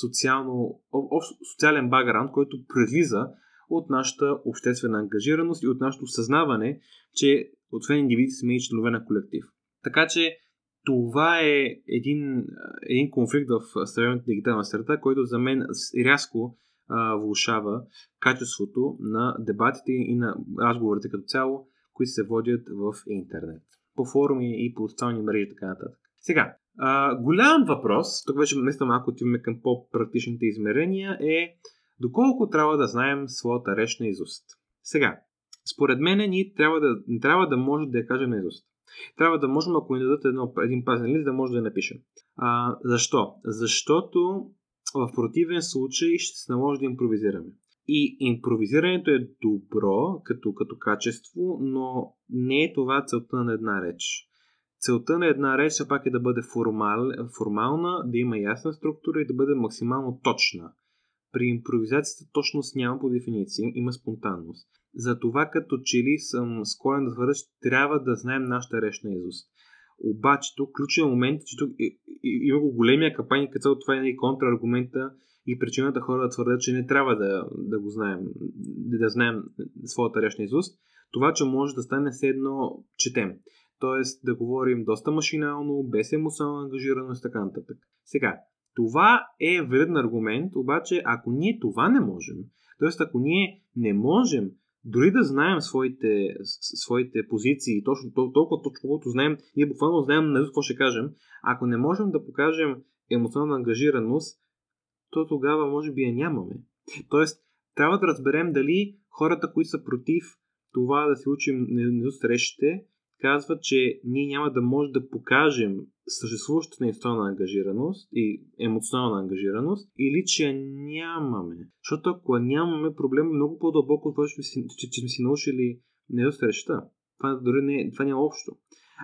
социално, общ социален баграунд, който превиза от нашата обществена ангажираност и от нашето съзнаване, че освен индивиди сме и членове на колектив. Така че това е един, един конфликт в съвременната дигитална среда, който за мен рязко а, влушава качеството на дебатите и на разговорите като цяло, които се водят в интернет. По форуми и по социални мрежи и така нататък. Сега, а, голям въпрос, тук вече наистина малко отиваме към по-практичните измерения, е доколко трябва да знаем своята реч на изуст. Сега, според мен ние трябва да, трябва да може да я кажем на изуст. Трябва да можем, ако ни дадат едно, един пазен лист, да може да я напишем. А, защо? Защото в противен случай ще се наложи да импровизираме. И импровизирането е добро като, като качество, но не е това целта на една реч. Целта на една реч все пак е да бъде формал, формална, да има ясна структура и да бъде максимално точна. При импровизацията точност няма по дефиниция, има спонтанност. Затова като че ли съм склонен да твърда, че трябва да знаем нашата реч на Изус. Обаче тук ключовия момент е, че тук има го големия капани, като това е и контраргумента и причината хора да твърдят, че не трябва да, да го знаем, да знаем своята реч на Изус. Това, че може да стане все едно четем. Тоест да говорим доста машинално, без емоционална ангажираност и така нататък. Сега, това е вреден аргумент, обаче ако ние това не можем, т.е. ако ние не можем дори да знаем своите, своите позиции, точно толкова точно, колкото знаем, ние буквално знаем на какво ще кажем, ако не можем да покажем емоционална ангажираност, то тогава може би я нямаме. Тоест, трябва да разберем дали хората, които са против това да се учим на срещите, казват, че ние няма да може да покажем съществуващата институционална ангажираност и емоционална ангажираност или че нямаме. Защото ако нямаме, проблем е много по-дълбоко това, че, че, че сме си научили недосреща. Това дори не, това няма общо.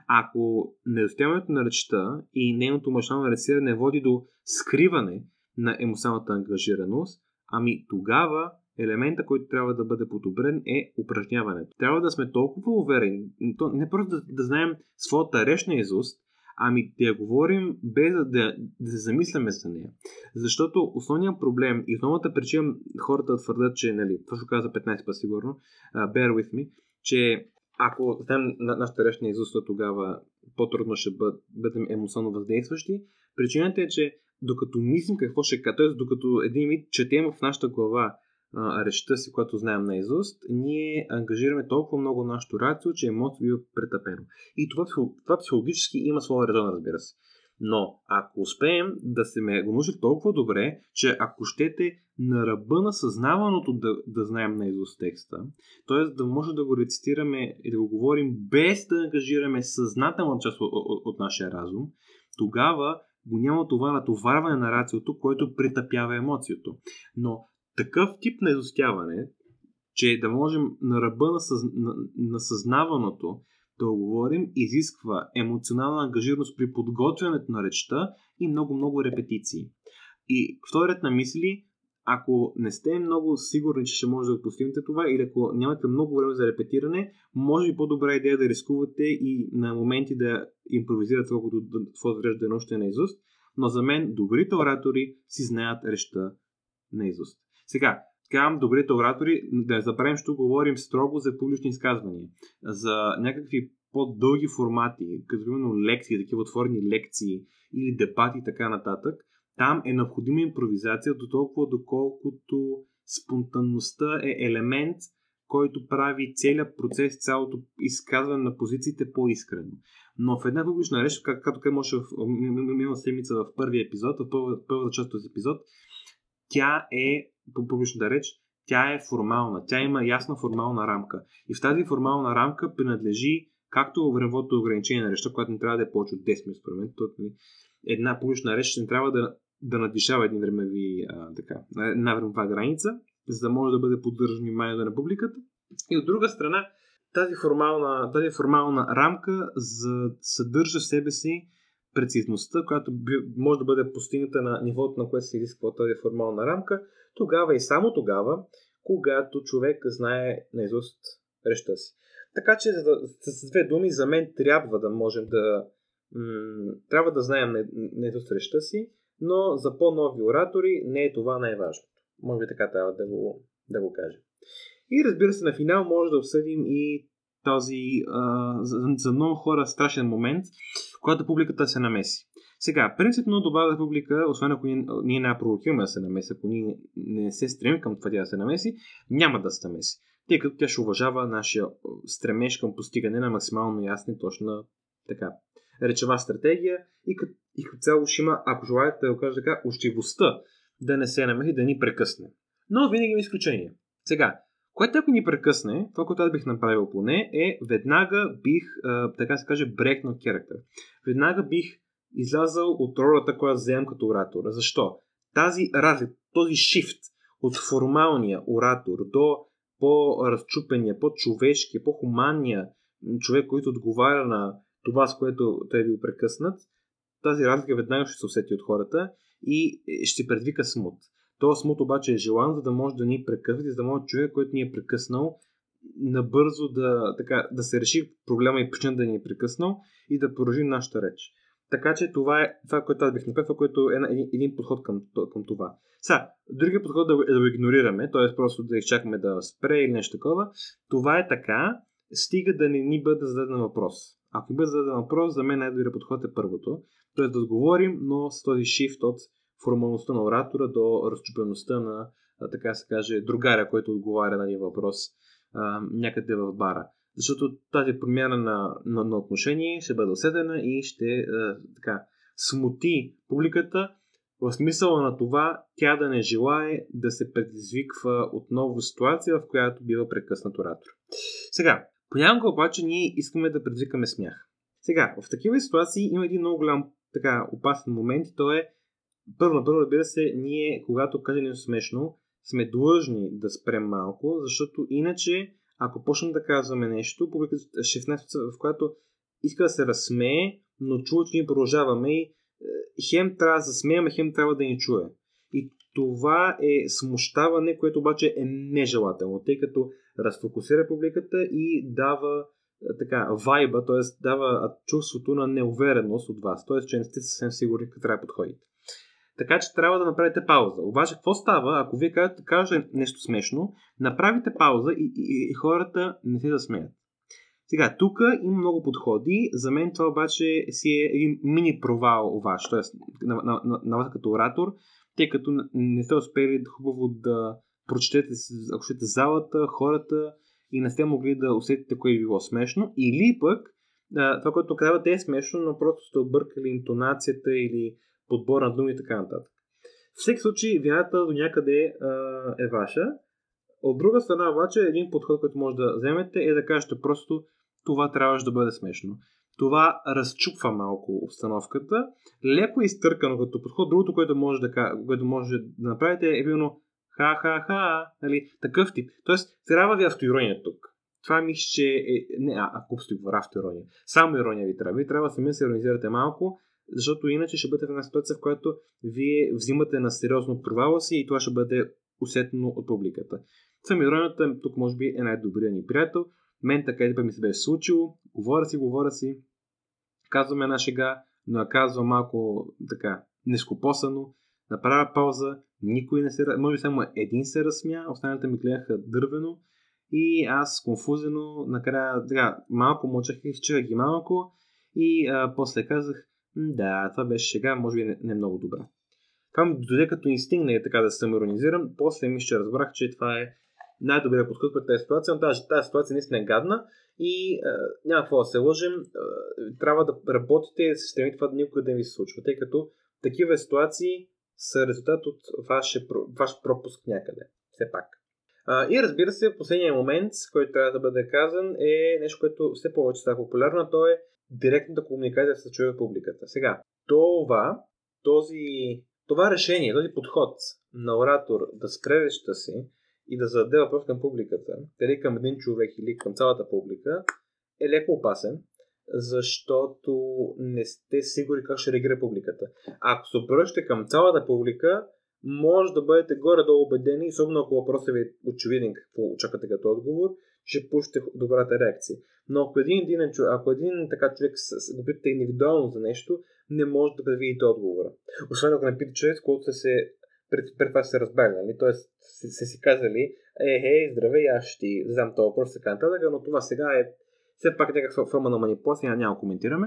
Ако недостояването на речта и нейното мъжнално рециране води до скриване на емоционалната ангажираност, ами тогава елемента, който трябва да бъде подобрен е упражняването. Трябва да сме толкова уверени, не просто да, да знаем своята реч на изуст, ами да я говорим без да, да, да се замисляме за нея. Защото основният проблем и основната причина хората твърдят, че, нали, ще каза 15 пъти сигурно, uh, bear with me, че ако знаем на нашата реч на изуст, тогава по-трудно ще бъд, бъдем емоционално въздействащи. Причината е, че докато мислим какво ще кажа, т.е. докато един вид четем в нашата глава а, речта си, която знаем на изуст, ние ангажираме толкова много нашето рацио, че емоцията бива претъпено. И това, това психологически има своя резон, разбира се. Но ако успеем да се ме го научи толкова добре, че ако щете на ръба на съзнаваното да, да знаем на изуст текста, т.е. да може да го рецитираме и да го говорим без да ангажираме съзнателна част от, от, от нашия разум, тогава го няма това натоварване на рациото, което притъпява емоцията. Но такъв тип на изостяване, че да можем на ръба на, съз... на, на съзнаваното да говорим, изисква емоционална ангажираност при подготвянето на речта и много-много репетиции. И вторият на мисли, ако не сте много сигурни, че ще може да го постигнете това или ако нямате много време за репетиране, може би по-добра идея да рискувате и на моменти да импровизирате, колкото да да е още на изуст, но за мен добрите оратори си знаят речта на изуст. Сега, казвам добрите оратори, да забравим, ще говорим строго за публични изказвания, за някакви по-дълги формати, като именно лекции, такива отворени лекции или дебати и така нататък, там е необходима импровизация до толкова доколкото спонтанността е елемент, който прави целият процес, цялото изказване на позициите по-искрено. Но в една публична реч, как, както към може в минала седмица в първия епизод, в първата част от този епизод, тя е, по публичната реч, тя е формална. Тя има ясна формална рамка. И в тази формална рамка принадлежи както времевото ограничение на речта, което не трябва да е повече от 10 минути, според мен. Нали, една публична реч не трябва да, да надвишава един времеви, а, така, една времева граница, за да може да бъде поддържано вниманието на публиката. И от друга страна, тази формална, тази формална рамка за, съдържа в себе си прецизността, която би, може да бъде постигната на нивото, на което се изисква тази формална рамка, тогава и само тогава, когато човек знае наизуст речта си. Така че, с две думи, за мен трябва да можем да. М- трябва да знаем наизуст речта си, но за по-нови оратори не е това най-важното. Може би така трябва да го, да го кажем. И разбира се, на финал може да обсъдим и този а, за, за много хора страшен момент, когато публиката се намеси. Сега, принципно добавя публика, освен ако ние, ние не провокираме да се намеси, ако ние не се стремим към това да се намеси, няма да се намеси. Тъй като тя ще уважава нашия стремеж към постигане на максимално ясна и точна така, речева стратегия и като, и като цяло ще има, ако желаете да го кажа така, учтивостта да не се намеси, да ни прекъсне. Но винаги има изключение. Сега, което ако ни прекъсне, това, което аз бих направил поне, е веднага бих, а, така се каже, брекнал характер. Веднага бих излязал от ролята, която вземам като оратор. Защо? Тази разлика, този шифт от формалния оратор до по-разчупения, по-човешкия, по-хуманния човек, който отговаря на това, с което те ви прекъснат, тази разлика веднага ще се усети от хората и ще предвика смут. Този смут обаче е желан, за да може да ни прекъсва и за да може човек, който ни е прекъснал, набързо да, така, да се реши проблема и причина да ни е прекъснал и да продължи нашата реч. Така че това е това, което аз бих направил, което е един, един подход към, към това. Сега, другия подход да, е да го игнорираме, т.е. просто да изчакаме да спре или нещо такова. Това е така, стига да не ни бъде зададен въпрос. Ако ни бъде зададен въпрос, за мен най-добрият подход е първото. Т.е. да отговорим, но с този шифт от формалността на оратора до разчупеността на, така се каже, другаря, който отговаря на един въпрос а, някъде в бара. Защото тази промяна на, на, на отношение ще бъде усетена и ще а, така, смути публиката в смисъла на това тя да не желае да се предизвиква отново ситуация, в която бива прекъснат оратор. Сега, понякога обаче ние искаме да предизвикаме смях. Сега, в такива ситуации има един много голям така опасен момент и то е първо на първо, разбира се, ние, когато кажем нещо смешно, сме длъжни да спрем малко, защото иначе, ако почнем да казваме нещо, публиката ще е в която иска да се разсмее, но чува, че ние продължаваме и е, хем трябва да се смеем, хем трябва да ни чуе. И това е смущаване, което обаче е нежелателно, тъй като разфокусира публиката и дава така, вайба, т.е. дава чувството на неувереност от вас, т.е. че не сте съвсем сигурни как трябва да подходите. Така че трябва да направите пауза. Обаче, какво става, ако вие кажете, кажете нещо смешно, направите пауза и, и, и хората не се да смеят. Сега, тук има много подходи. За мен това обаче си е един мини провал ваш, т.е. на, на, на, на вас като оратор, тъй като не сте успели хубаво да прочетете, ако щете, залата, хората и не сте могли да усетите кое е било смешно. Или пък това, което казвате е смешно, но просто сте объркали интонацията или подбор на думи и така нататък. В всеки случай, вината до някъде е ваша. От друга страна, обаче, един подход, който може да вземете е да кажете просто това трябваше да бъде смешно. Това разчупва малко обстановката. Леко изтъркано като подход. Другото, което може да, което може да направите е именно ха-ха-ха, нали, такъв тип. Тоест, трябва ви автоирония тук. Това мисля, че е... Не, а, ако сте в автоирония. Само ирония ви трябва. Ви трябва сами да се иронизирате малко, защото иначе ще бъдете в една ситуация, в която вие взимате на сериозно провала си и това ще бъде усетено от публиката. Сами иронията тук може би е най-добрият ни приятел. Мен така и ми се беше случило. Говоря си, говоря си. Казваме една шега, но я казвам малко така нескопосано. Направя пауза, никой не се... Може би само един се разсмя, останалите ми гледаха дървено и аз конфузено накрая така, малко мълчах, изчех ги малко и а, после казах да, това беше шега, може би не, не много добра. Това ми дойде като инстинкт, е така да се самоиронизирам. После ми ще разбрах, че това е най-добрият подход пред тази ситуация, но тази, тази ситуация наистина е гадна и е, няма какво да се лъжим. Е, трябва да работите и да се стремите това никога да не ви се случва, тъй като такива ситуации са резултат от ваше, ваш пропуск някъде. Все пак. А, и разбира се, последният момент, който трябва да бъде казан, е нещо, което все повече става популярно, то е директната комуникация с човек публиката. Сега, това, този, това решение, този подход на оратор да спре речта си и да зададе въпрос към публиката, дали към един човек или към цялата публика, е леко опасен, защото не сте сигурни как ще реагира публиката. Ако се обръщате към цялата публика, може да бъдете горе-долу убедени, особено ако въпросът ви е очевиден какво очаквате като отговор, ще пушите добрата реакция. Но ако един, един, ако един така човек го питате индивидуално за нещо, не може да предвидите отговора. Освен ако не питате човек, който се пред, пред това се разбрали, нали? Тоест, се, си казали, е, е, здравей, аз ще ти задам този въпрос, така нататък, но това сега е все пак някаква форма на манипулация, няма, да коментираме.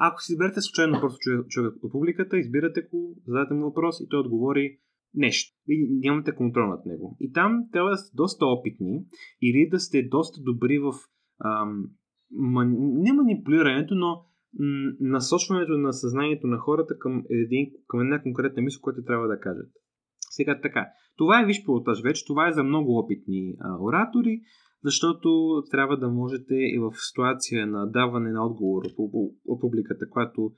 Ако си изберете случайно просто човек от публиката, избирате го, зададете му въпрос и той отговори нещо. И нямате контрол над него. И там трябва да сте доста опитни или да сте доста добри в ам, не манипулирането, но насочването на съзнанието на хората към, един, към една конкретна мисъл, която трябва да кажат. Сега така, това е виж пилотаж вече, това е за много опитни а, оратори, защото трябва да можете и в ситуация на даване на отговор от публиката, която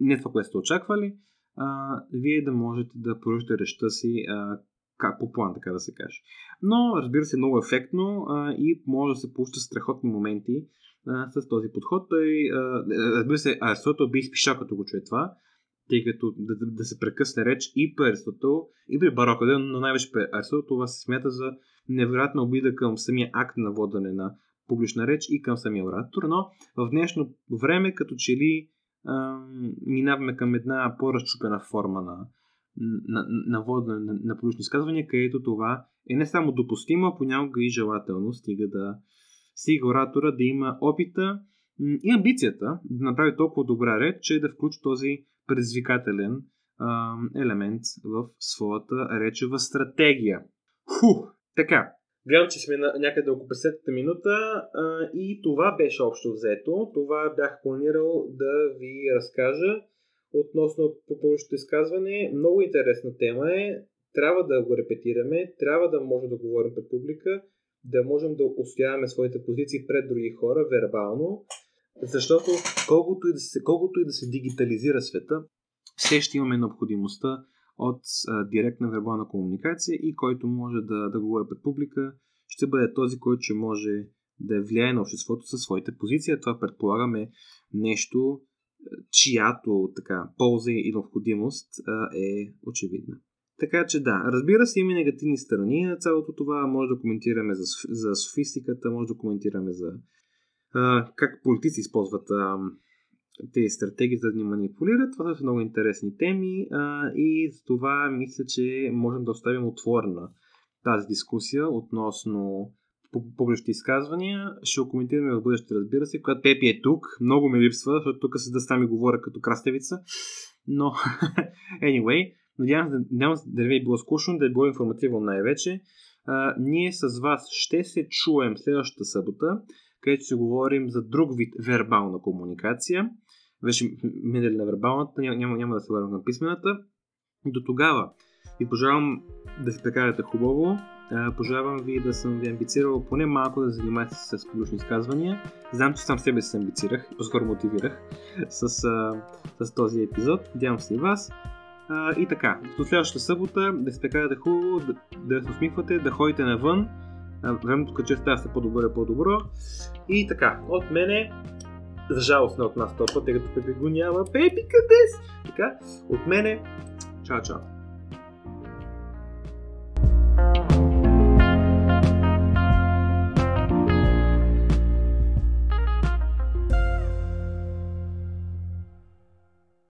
не това, което сте очаквали, а, вие да можете да продължите речта си а, как, по план, така да се каже. Но, разбира се, много ефектно а, и може да се получат страхотни моменти а, с този подход. Той, а, разбира се, Аристотел би изпиша като го чуе това, тъй като да, да, да се прекъсне реч и при Аристотел, и при Барока, но най-вече при Аристотел това се смята за невероятна обида към самия акт на водене на публична реч и към самия оратор, но в днешно време като че ли минаваме към една по-разчупена форма на, на, на водене на, на публични изказвания, където това е не само допустимо, а понякога и желателно, стига да стига оратора да има опита и амбицията да направи толкова добра реч, че да включи този предизвикателен а, елемент в своята речева стратегия. Ху, така, Гледам, че сме някъде около 50-та минута а, и това беше общо взето. Това бях планирал да ви разкажа относно по изказване. Много интересна тема е. Трябва да го репетираме, трябва да можем да говорим пред публика, да можем да устояваме своите позиции пред други хора вербално, защото колкото и да се, колкото и да се дигитализира света, все ще имаме необходимостта от а, директна вербална комуникация и който може да, да говори пред публика, ще бъде този, който ще може да влияе на обществото със своите позиции. Това предполагаме нещо, чиято така, полза и необходимост е очевидна. Така че да, разбира се, има негативни страни на цялото това. Може да коментираме за, за софистиката, може да коментираме за а, как политици използват а, тези стратегии за да ни манипулират. Това са много интересни теми а, и за това мисля, че можем да оставим отворена тази дискусия относно публичните изказвания. Ще го коментираме в бъдеще, разбира се, когато Пепи е тук. Много ми липсва, защото тук се да сами говоря като краставица. Но, anyway, надявам се да, да ви е било скучно, да е било информативно най-вече. А, ние с вас ще се чуем следващата събота, където ще говорим за друг вид вербална комуникация. Вече минали на вербалната, няма, няма, да се върнем на писмената. До тогава ви пожелавам да се прекарате хубаво, пожелавам ви да съм ви амбицирал поне малко да занимавате се с публични изказвания. Знам, че сам себе се амбицирах по-скоро мотивирах с, с този епизод. Надявам се и вас. И така, до следващата събота да се прекарате хубаво, да, да се усмихвате, да ходите навън. Времето като че става се по-добро и по-добро. И така, от мене за жалост не от нас път, тъй като го няма. Пепи, къде си? Така, от мене, чао,